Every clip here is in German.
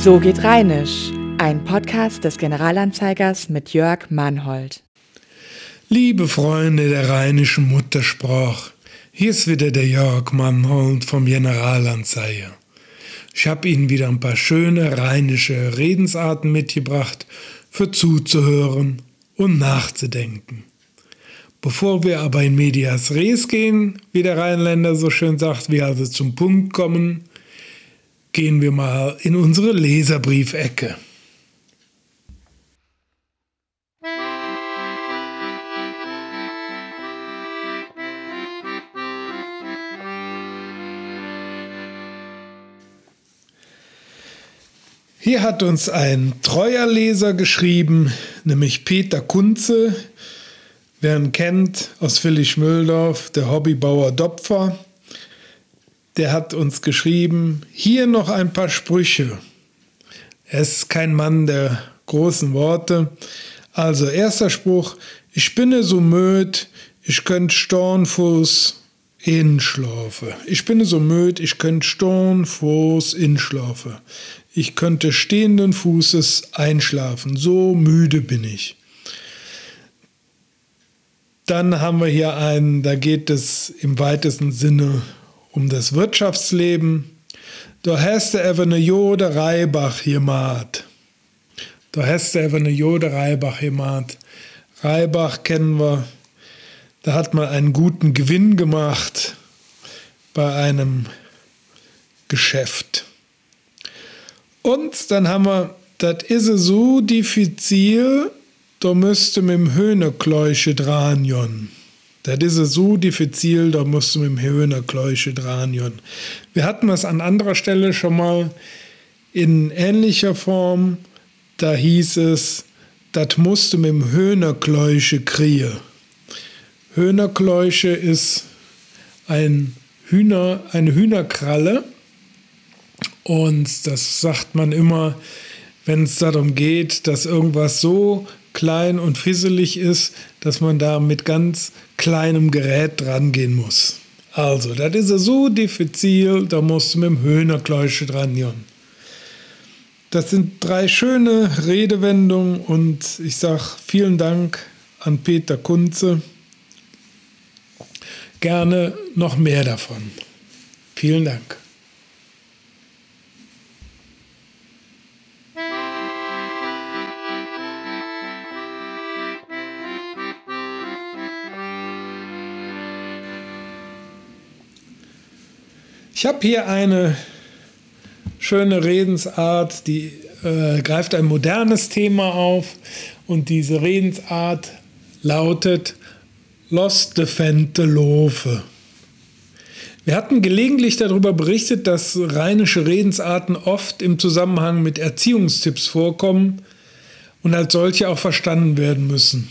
So geht Rheinisch, ein Podcast des Generalanzeigers mit Jörg Mannhold. Liebe Freunde der rheinischen Muttersprache, hier ist wieder der Jörg Mannhold vom Generalanzeiger. Ich habe Ihnen wieder ein paar schöne rheinische Redensarten mitgebracht, für zuzuhören und nachzudenken. Bevor wir aber in Medias Res gehen, wie der Rheinländer so schön sagt, wir also zum Punkt kommen, gehen wir mal in unsere Leserbriefecke. Hier hat uns ein treuer Leser geschrieben, nämlich Peter Kunze. Wer ihn kennt aus Villig-Mühldorf, der Hobbybauer Dopfer der hat uns geschrieben, hier noch ein paar Sprüche. Er ist kein Mann der großen Worte. Also erster Spruch, ich bin so müd, ich könnt Stornfuß inschlafe. Ich bin so müd, ich könnt Stornfuß inschlafe. Ich könnte stehenden Fußes einschlafen, so müde bin ich. Dann haben wir hier einen, da geht es im weitesten Sinne um das Wirtschaftsleben. Da hast du eben eine Jode Reibach gemacht. Da hast du eben eine Jode Reibach gemacht. Reibach kennen wir. Da hat man einen guten Gewinn gemacht bei einem Geschäft. Und dann haben wir, das ist so diffizil, da müsste mit dem Höhnekläusche dran, Jon. Das ist so diffizil, da musst du mit dem Höhner Kläusche dran. Wir hatten das an anderer Stelle schon mal in ähnlicher Form. Da hieß es, das musst du mit dem Höhnerkläusche kriegen. Höhnerkläusche ist ein Hühner, eine Hühnerkralle. Und das sagt man immer, wenn es darum geht, dass irgendwas so klein und fisselig ist, dass man da mit ganz kleinem Gerät dran gehen muss. Also, das ist so diffizil, da musst du mit dem Höhnerkläusche dran gehen. Das sind drei schöne Redewendungen und ich sage vielen Dank an Peter Kunze. Gerne noch mehr davon. Vielen Dank. Ich habe hier eine schöne Redensart, die äh, greift ein modernes Thema auf und diese Redensart lautet Los defente Lofe. Wir hatten gelegentlich darüber berichtet, dass rheinische Redensarten oft im Zusammenhang mit Erziehungstipps vorkommen und als solche auch verstanden werden müssen.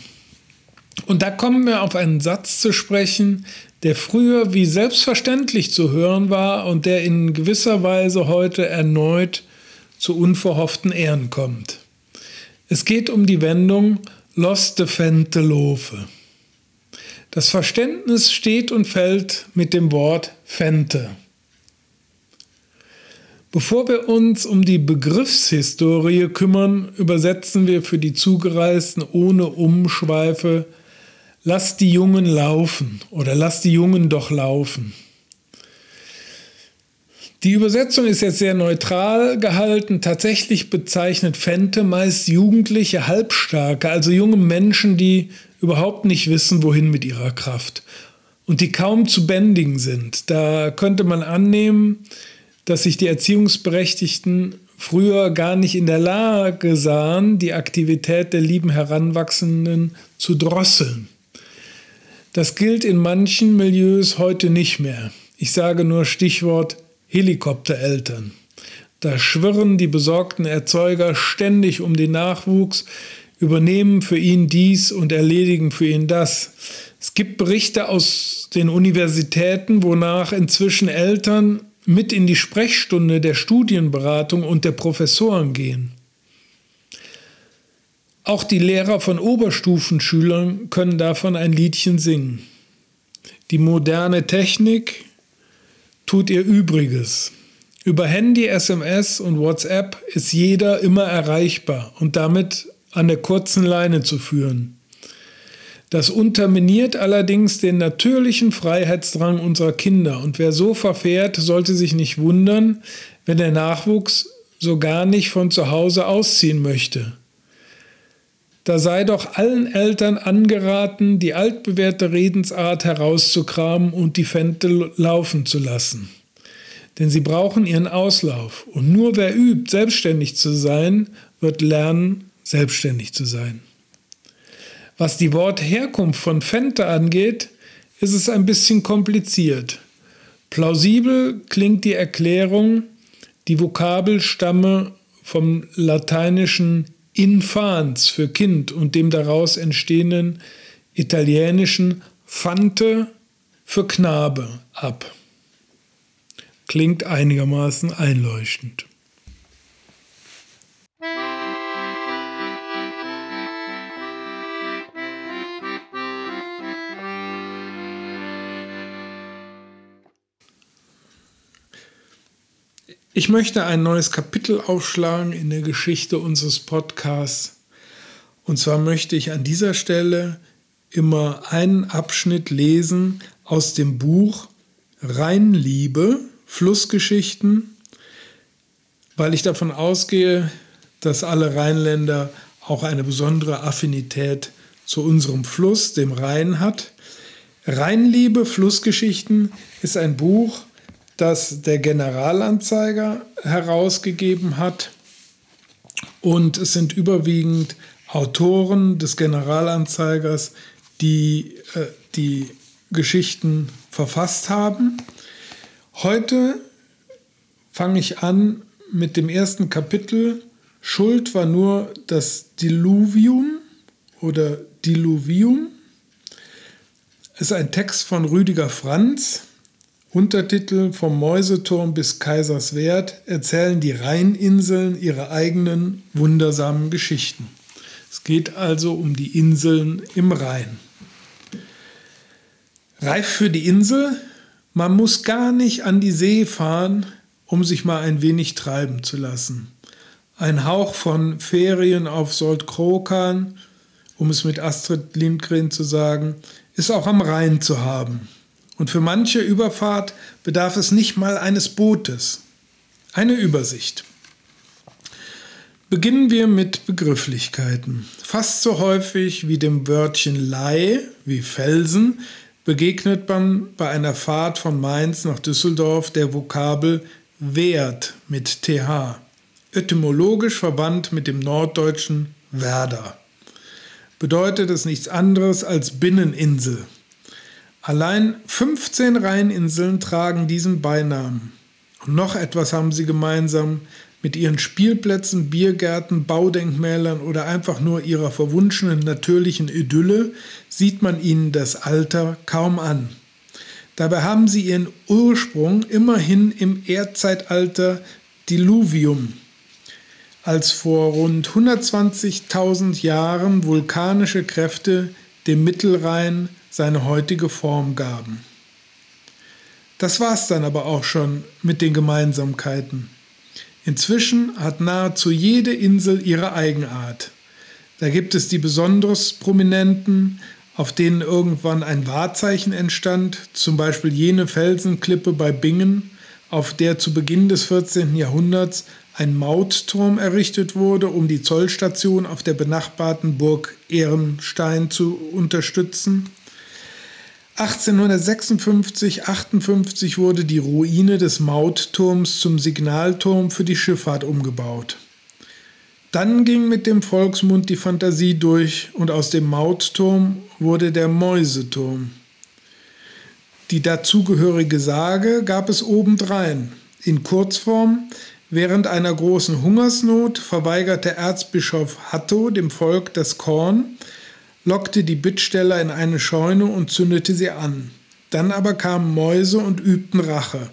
Und da kommen wir auf einen Satz zu sprechen, der früher wie selbstverständlich zu hören war und der in gewisser Weise heute erneut zu unverhofften Ehren kommt. Es geht um die Wendung Los de Fente Lofe. Das Verständnis steht und fällt mit dem Wort Fente. Bevor wir uns um die Begriffshistorie kümmern, übersetzen wir für die Zugereisten ohne Umschweife lass die Jungen laufen oder lass die Jungen doch laufen. Die Übersetzung ist jetzt sehr neutral gehalten. Tatsächlich bezeichnet Fente meist jugendliche Halbstarke, also junge Menschen, die überhaupt nicht wissen, wohin mit ihrer Kraft und die kaum zu bändigen sind. Da könnte man annehmen, dass sich die Erziehungsberechtigten früher gar nicht in der Lage sahen, die Aktivität der lieben Heranwachsenden zu drosseln. Das gilt in manchen Milieus heute nicht mehr. Ich sage nur Stichwort Helikoptereltern. Da schwirren die besorgten Erzeuger ständig um den Nachwuchs, übernehmen für ihn dies und erledigen für ihn das. Es gibt Berichte aus den Universitäten, wonach inzwischen Eltern mit in die Sprechstunde der Studienberatung und der Professoren gehen. Auch die Lehrer von Oberstufenschülern können davon ein Liedchen singen. Die moderne Technik tut ihr Übriges. Über Handy, SMS und WhatsApp ist jeder immer erreichbar und damit an der kurzen Leine zu führen. Das unterminiert allerdings den natürlichen Freiheitsdrang unserer Kinder und wer so verfährt, sollte sich nicht wundern, wenn der Nachwuchs so gar nicht von zu Hause ausziehen möchte. Da sei doch allen Eltern angeraten, die altbewährte Redensart herauszukramen und die Fente laufen zu lassen. Denn sie brauchen ihren Auslauf. Und nur wer übt, selbstständig zu sein, wird lernen, selbstständig zu sein. Was die Wortherkunft von Fente angeht, ist es ein bisschen kompliziert. Plausibel klingt die Erklärung, die Vokabel stamme vom lateinischen infans für Kind und dem daraus entstehenden italienischen fante für Knabe ab klingt einigermaßen einleuchtend. Ich möchte ein neues Kapitel aufschlagen in der Geschichte unseres Podcasts. Und zwar möchte ich an dieser Stelle immer einen Abschnitt lesen aus dem Buch Reinliebe Flussgeschichten, weil ich davon ausgehe, dass alle Rheinländer auch eine besondere Affinität zu unserem Fluss, dem Rhein, hat. Rheinliebe Flussgeschichten ist ein Buch, das der Generalanzeiger herausgegeben hat. Und es sind überwiegend Autoren des Generalanzeigers, die äh, die Geschichten verfasst haben. Heute fange ich an mit dem ersten Kapitel. Schuld war nur das Diluvium oder Diluvium. Ist ein Text von Rüdiger Franz. Untertitel Vom Mäuseturm bis Kaiserswerth erzählen die Rheininseln ihre eigenen wundersamen Geschichten. Es geht also um die Inseln im Rhein. Reif für die Insel man muss gar nicht an die See fahren, um sich mal ein wenig treiben zu lassen. Ein Hauch von Ferien auf Soldkrokan, um es mit Astrid Lindgren zu sagen, ist auch am Rhein zu haben. Und für manche Überfahrt bedarf es nicht mal eines Bootes. Eine Übersicht. Beginnen wir mit Begrifflichkeiten. Fast so häufig wie dem Wörtchen Lei, wie Felsen, begegnet man bei einer Fahrt von Mainz nach Düsseldorf der Vokabel Wert mit TH, etymologisch verwandt mit dem norddeutschen Werder. Bedeutet es nichts anderes als Binneninsel. Allein 15 Rheininseln tragen diesen Beinamen. Und noch etwas haben sie gemeinsam, mit ihren Spielplätzen, Biergärten, Baudenkmälern oder einfach nur ihrer verwunschenen natürlichen Idylle sieht man ihnen das Alter kaum an. Dabei haben sie ihren Ursprung immerhin im Erdzeitalter Diluvium, als vor rund 120.000 Jahren vulkanische Kräfte dem Mittelrhein seine heutige Form gaben. Das war's dann aber auch schon mit den Gemeinsamkeiten. Inzwischen hat nahezu jede Insel ihre Eigenart. Da gibt es die besonders prominenten, auf denen irgendwann ein Wahrzeichen entstand, zum Beispiel jene Felsenklippe bei Bingen, auf der zu Beginn des 14. Jahrhunderts ein Mautturm errichtet wurde, um die Zollstation auf der benachbarten Burg Ehrenstein zu unterstützen. 1856, 58 wurde die Ruine des Mautturms zum Signalturm für die Schifffahrt umgebaut. Dann ging mit dem Volksmund die Fantasie durch und aus dem Mautturm wurde der Mäuseturm. Die dazugehörige Sage gab es obendrein. In Kurzform, während einer großen Hungersnot verweigerte Erzbischof Hatto dem Volk das Korn, lockte die Bittsteller in eine Scheune und zündete sie an. Dann aber kamen Mäuse und übten Rache,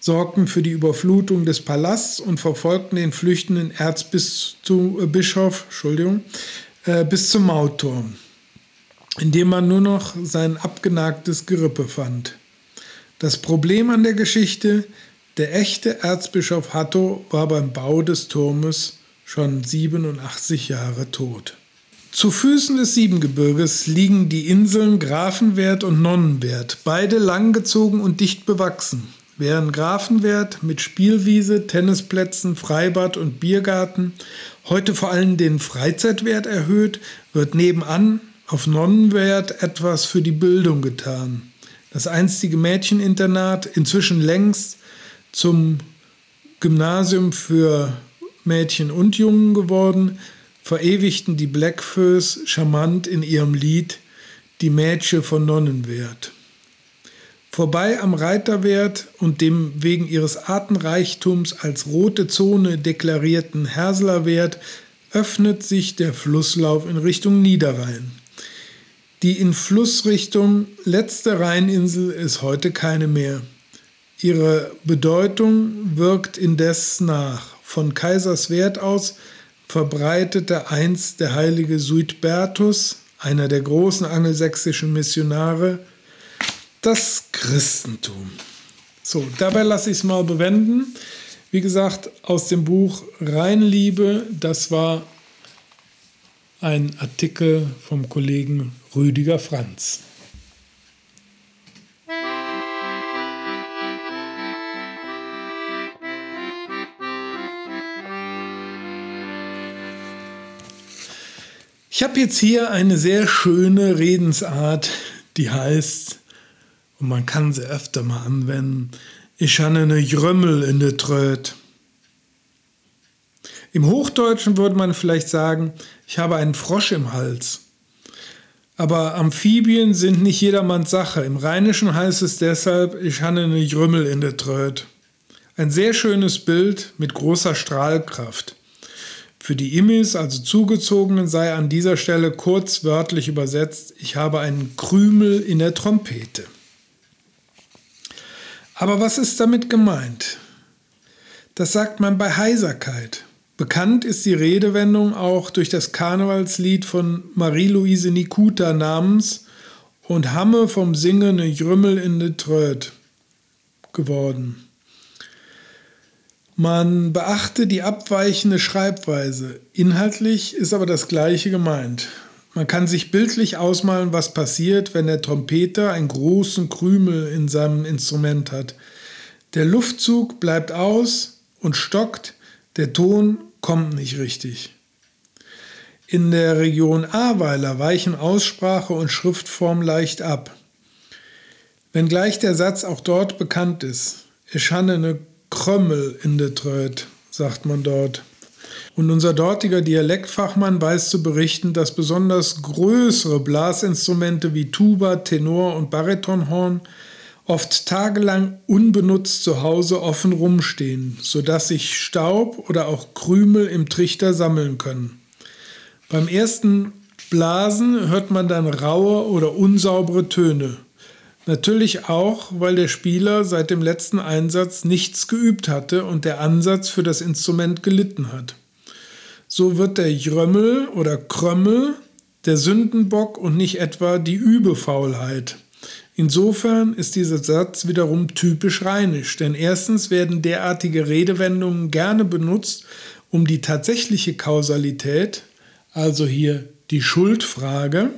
sorgten für die Überflutung des Palasts und verfolgten den flüchtenden Erzbischof Entschuldigung, äh, bis zum Mautturm, in dem man nur noch sein abgenagtes Gerippe fand. Das Problem an der Geschichte, Der echte Erzbischof Hatto war beim Bau des Turmes schon 87 Jahre tot. Zu Füßen des Siebengebirges liegen die Inseln Grafenwert und Nonnenwert, beide langgezogen und dicht bewachsen. Während Grafenwert mit Spielwiese, Tennisplätzen, Freibad und Biergarten heute vor allem den Freizeitwert erhöht, wird nebenan auf Nonnenwert etwas für die Bildung getan. Das einstige Mädcheninternat, inzwischen längst zum Gymnasium für Mädchen und Jungen geworden, verewigten die Blackfoes charmant in ihrem Lied Die Mädchen von Nonnenwert. Vorbei am Reiterwert und dem wegen ihres Artenreichtums als rote Zone deklarierten Herslerwert öffnet sich der Flusslauf in Richtung Niederrhein. Die in Flussrichtung letzte Rheininsel ist heute keine mehr. Ihre Bedeutung wirkt indes nach. Von Kaiserswerth aus verbreitete einst der heilige Suidbertus, einer der großen angelsächsischen Missionare, das Christentum. So, dabei lasse ich es mal bewenden. Wie gesagt, aus dem Buch Rheinliebe, das war ein Artikel vom Kollegen Rüdiger Franz. Ich habe jetzt hier eine sehr schöne Redensart, die heißt, und man kann sie öfter mal anwenden, ich habe eine Jrömmel in der Tröd. Im Hochdeutschen würde man vielleicht sagen, ich habe einen Frosch im Hals. Aber Amphibien sind nicht jedermanns Sache. Im Rheinischen heißt es deshalb, ich habe eine Jrümmel in der Tröd. Ein sehr schönes Bild mit großer Strahlkraft. Für die Immis, also Zugezogenen, sei an dieser Stelle kurz wörtlich übersetzt, ich habe einen Krümel in der Trompete. Aber was ist damit gemeint? Das sagt man bei Heiserkeit. Bekannt ist die Redewendung auch durch das Karnevalslied von Marie-Louise Nikuta namens und Hamme vom Singen Jrümmel in de Tröd geworden. Man beachte die abweichende Schreibweise. Inhaltlich ist aber das Gleiche gemeint. Man kann sich bildlich ausmalen, was passiert, wenn der Trompeter einen großen Krümel in seinem Instrument hat. Der Luftzug bleibt aus und stockt, der Ton kommt nicht richtig. In der Region Ahrweiler weichen Aussprache und Schriftform leicht ab. Wenngleich der Satz auch dort bekannt ist. Ich habe eine Krömmel in Tröd, sagt man dort. Und unser dortiger Dialektfachmann weiß zu berichten, dass besonders größere Blasinstrumente wie Tuba, Tenor und Baritonhorn oft tagelang unbenutzt zu Hause offen rumstehen, sodass sich Staub oder auch Krümel im Trichter sammeln können. Beim ersten Blasen hört man dann raue oder unsaubere Töne. Natürlich auch, weil der Spieler seit dem letzten Einsatz nichts geübt hatte und der Ansatz für das Instrument gelitten hat. So wird der Jrömmel oder Krömmel der Sündenbock und nicht etwa die Übefaulheit. Insofern ist dieser Satz wiederum typisch rheinisch, denn erstens werden derartige Redewendungen gerne benutzt, um die tatsächliche Kausalität, also hier die Schuldfrage,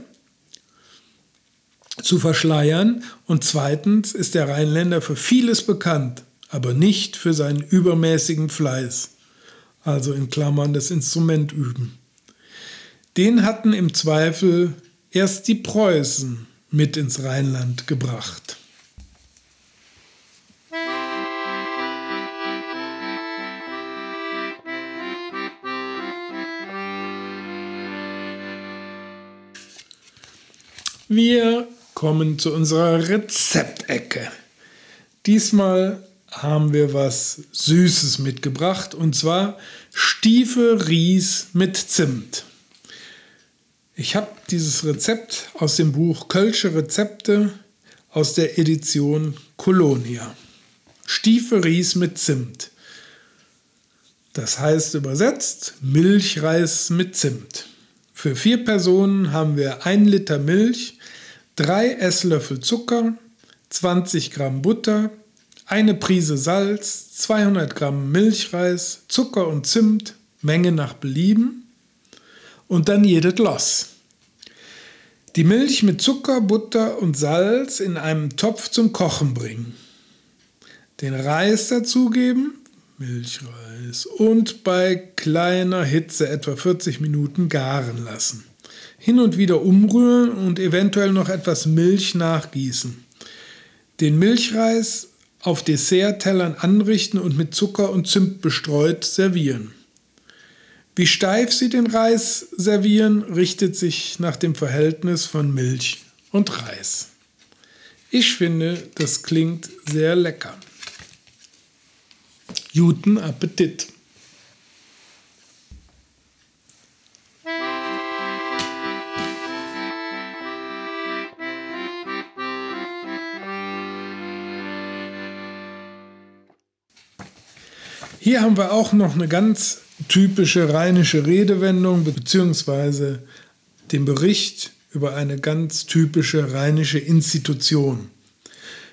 zu verschleiern. Und zweitens ist der Rheinländer für vieles bekannt, aber nicht für seinen übermäßigen Fleiß, also in Klammern das Instrument üben. Den hatten im Zweifel erst die Preußen mit ins Rheinland gebracht. Wir kommen zu unserer Rezeptecke. Diesmal haben wir was Süßes mitgebracht und zwar Stiefel Ries mit Zimt. Ich habe dieses Rezept aus dem Buch Kölsche Rezepte aus der Edition Kolonia. Stiefel Ries mit Zimt. Das heißt übersetzt Milchreis mit Zimt. Für vier Personen haben wir ein Liter Milch, drei Esslöffel Zucker, 20 Gramm Butter, eine Prise Salz, 200 Gramm Milchreis, Zucker und Zimt, Menge nach Belieben und dann jedes Loss. Die Milch mit Zucker, Butter und Salz in einem Topf zum Kochen bringen. Den Reis dazugeben, Milchreis und bei kleiner Hitze etwa 40 Minuten garen lassen. Hin und wieder umrühren und eventuell noch etwas Milch nachgießen. Den Milchreis auf Desserttellern anrichten und mit Zucker und Zimt bestreut servieren. Wie steif Sie den Reis servieren, richtet sich nach dem Verhältnis von Milch und Reis. Ich finde, das klingt sehr lecker. Guten Appetit! Hier haben wir auch noch eine ganz typische rheinische Redewendung beziehungsweise den Bericht über eine ganz typische rheinische Institution.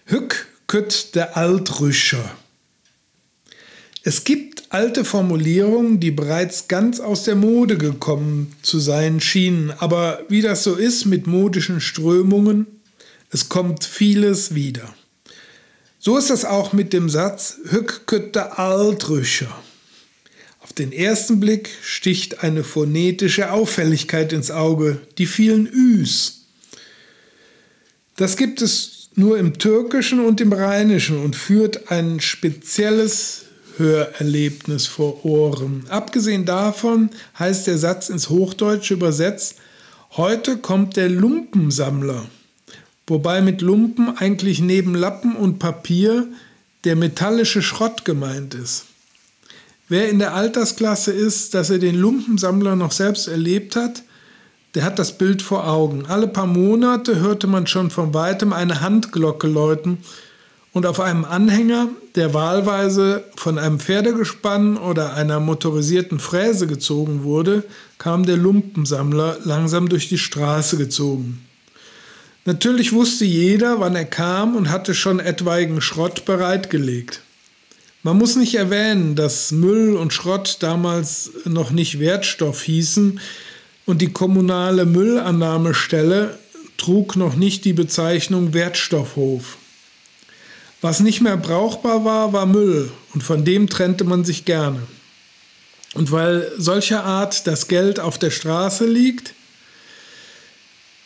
Hück kütt der Altrüscher. Es gibt alte Formulierungen, die bereits ganz aus der Mode gekommen zu sein schienen, aber wie das so ist mit modischen Strömungen, es kommt vieles wieder. So ist es auch mit dem Satz Hückkötte Altrüscher. Auf den ersten Blick sticht eine phonetische Auffälligkeit ins Auge, die vielen Üs. Das gibt es nur im Türkischen und im Rheinischen und führt ein spezielles Hörerlebnis vor Ohren. Abgesehen davon heißt der Satz ins Hochdeutsche übersetzt, heute kommt der Lumpensammler, wobei mit Lumpen eigentlich neben Lappen und Papier der metallische Schrott gemeint ist. Wer in der Altersklasse ist, dass er den Lumpensammler noch selbst erlebt hat, der hat das Bild vor Augen. Alle paar Monate hörte man schon von weitem eine Handglocke läuten und auf einem Anhänger, der wahlweise von einem Pferdegespann oder einer motorisierten Fräse gezogen wurde, kam der Lumpensammler langsam durch die Straße gezogen. Natürlich wusste jeder, wann er kam und hatte schon etwaigen Schrott bereitgelegt. Man muss nicht erwähnen, dass Müll und Schrott damals noch nicht Wertstoff hießen und die kommunale Müllannahmestelle trug noch nicht die Bezeichnung Wertstoffhof. Was nicht mehr brauchbar war, war Müll und von dem trennte man sich gerne. Und weil solcher Art das Geld auf der Straße liegt,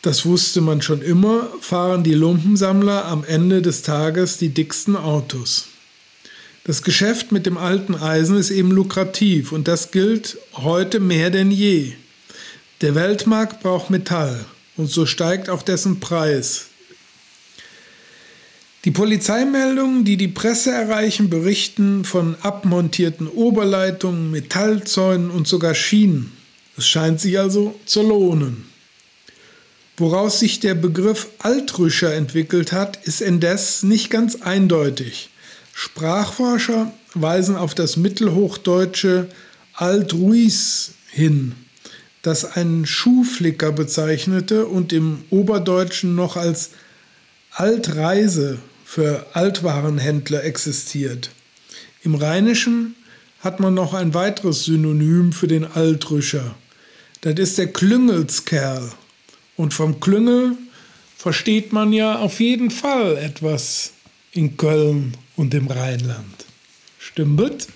das wusste man schon immer, fahren die Lumpensammler am Ende des Tages die dicksten Autos. Das Geschäft mit dem alten Eisen ist eben lukrativ und das gilt heute mehr denn je. Der Weltmarkt braucht Metall und so steigt auch dessen Preis. Die Polizeimeldungen, die die Presse erreichen, berichten von abmontierten Oberleitungen, Metallzäunen und sogar Schienen. Es scheint sich also zu lohnen. Woraus sich der Begriff Altrüscher entwickelt hat, ist indes nicht ganz eindeutig. Sprachforscher weisen auf das mittelhochdeutsche Altruis hin, das einen Schuhflicker bezeichnete und im Oberdeutschen noch als Altreise für Altwarenhändler existiert. Im Rheinischen hat man noch ein weiteres Synonym für den Altrüscher. Das ist der Klüngelskerl. Und vom Klüngel versteht man ja auf jeden Fall etwas in Köln und im Rheinland. Stimmt?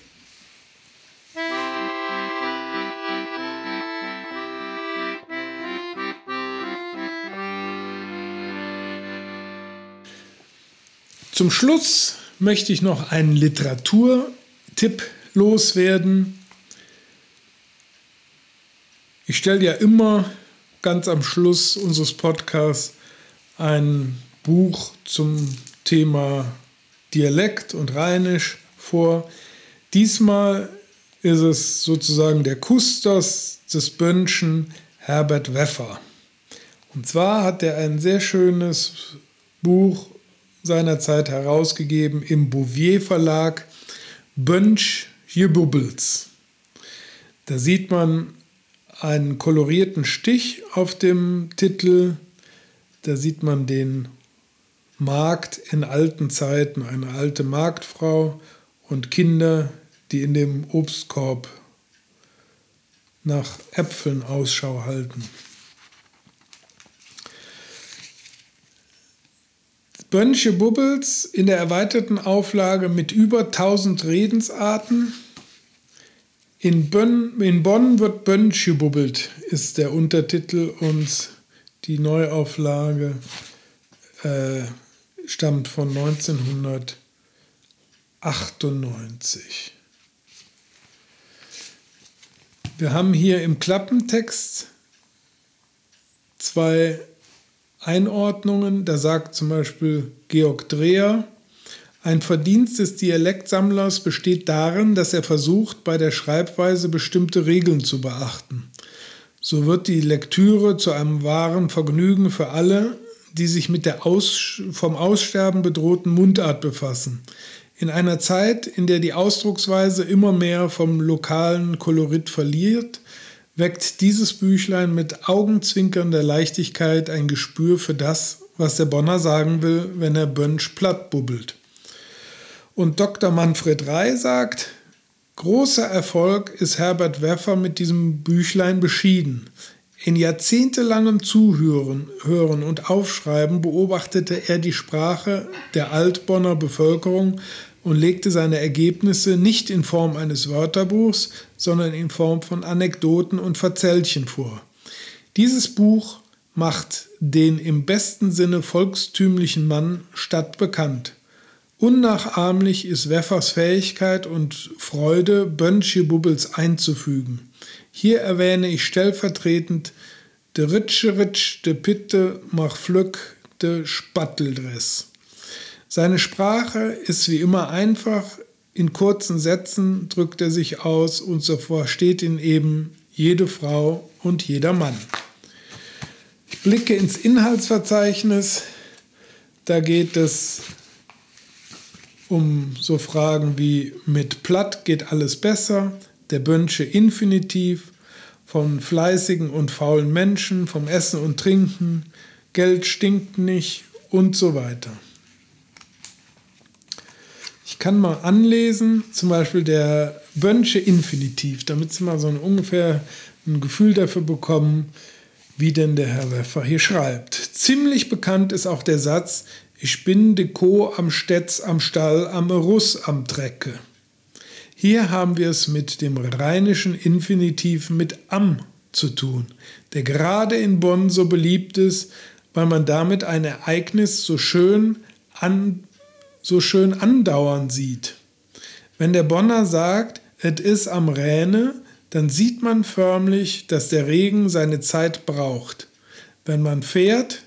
Zum Schluss möchte ich noch einen Literaturtipp loswerden. Ich stelle ja immer ganz am Schluss unseres Podcasts ein Buch zum Thema Dialekt und Rheinisch vor. Diesmal ist es sozusagen der Kustos des Bönschen Herbert Weffer. Und zwar hat er ein sehr schönes Buch seinerzeit herausgegeben im Bouvier Verlag Bönsch Jebubbles. Da sieht man einen kolorierten Stich auf dem Titel, da sieht man den Magd in alten Zeiten, eine alte Marktfrau und Kinder, die in dem Obstkorb nach Äpfeln Ausschau halten. Bönsche Bubbles in der erweiterten Auflage mit über 1000 Redensarten. In, Bönn, in Bonn wird Bönsch gebubbelt, ist der Untertitel und die Neuauflage äh, stammt von 1998. Wir haben hier im Klappentext zwei Einordnungen. Da sagt zum Beispiel Georg Dreher, ein Verdienst des Dialektsammlers besteht darin, dass er versucht, bei der Schreibweise bestimmte Regeln zu beachten. So wird die Lektüre zu einem wahren Vergnügen für alle, die sich mit der Aus vom Aussterben bedrohten Mundart befassen. In einer Zeit, in der die Ausdrucksweise immer mehr vom lokalen Kolorit verliert, weckt dieses Büchlein mit augenzwinkernder Leichtigkeit ein Gespür für das, was der Bonner sagen will, wenn er Bönsch platt bubbelt. Und Dr. Manfred Rey sagt, großer Erfolg ist Herbert Weffer mit diesem Büchlein beschieden. In jahrzehntelangem Zuhören Hören und Aufschreiben beobachtete er die Sprache der Altbonner Bevölkerung und legte seine Ergebnisse nicht in Form eines Wörterbuchs, sondern in Form von Anekdoten und Verzellchen vor. Dieses Buch macht den im besten Sinne volkstümlichen Mann stadtbekannt. Unnachahmlich ist Weffers Fähigkeit und Freude, Bönsche Bubbles einzufügen. Hier erwähne ich stellvertretend de Ritsche Ritsch, de Pitte, mach Flück, de Spatteldress. Seine Sprache ist wie immer einfach, in kurzen Sätzen drückt er sich aus und so versteht ihn eben jede Frau und jeder Mann. Ich blicke ins Inhaltsverzeichnis, da geht es um so Fragen wie mit platt geht alles besser, der Bönsche Infinitiv, von fleißigen und faulen Menschen, vom Essen und Trinken, Geld stinkt nicht und so weiter. Ich kann mal anlesen, zum Beispiel der Bönsche Infinitiv, damit Sie mal so ein ungefähr ein Gefühl dafür bekommen, wie denn der Herr Weffer hier schreibt. Ziemlich bekannt ist auch der Satz, ich bin de Co am Stetz am Stall am Russ am Trecke. Hier haben wir es mit dem rheinischen Infinitiv mit am zu tun, der gerade in Bonn so beliebt ist, weil man damit ein Ereignis so schön, an, so schön andauern sieht. Wenn der Bonner sagt, es ist am Rhäne, dann sieht man förmlich, dass der Regen seine Zeit braucht. Wenn man fährt,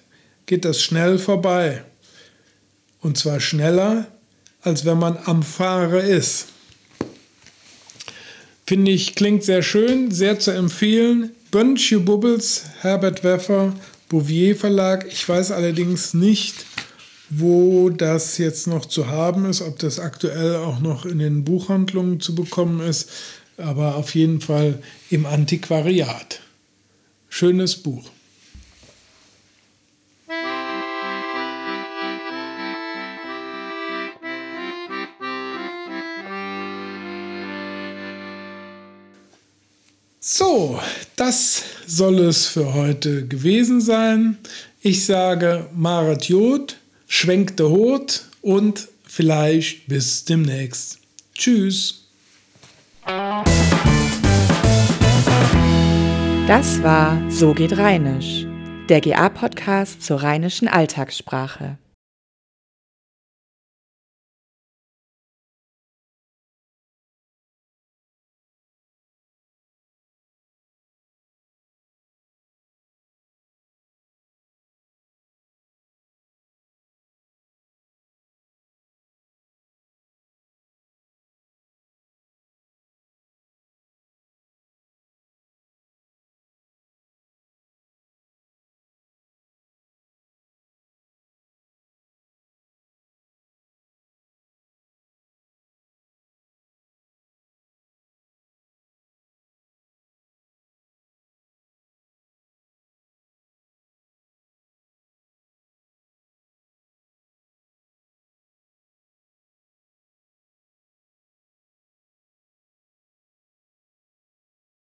geht das schnell vorbei. Und zwar schneller, als wenn man am Fahre ist. Finde ich, klingt sehr schön, sehr zu empfehlen. Bönsche Bubbles, Herbert Weffer, Bouvier Verlag. Ich weiß allerdings nicht, wo das jetzt noch zu haben ist, ob das aktuell auch noch in den Buchhandlungen zu bekommen ist, aber auf jeden Fall im Antiquariat. Schönes Buch. So, das soll es für heute gewesen sein. Ich sage Marat Jod, schwenkte Hot und vielleicht bis demnächst. Tschüss. Das war So geht Rheinisch, der GA-Podcast zur rheinischen Alltagssprache.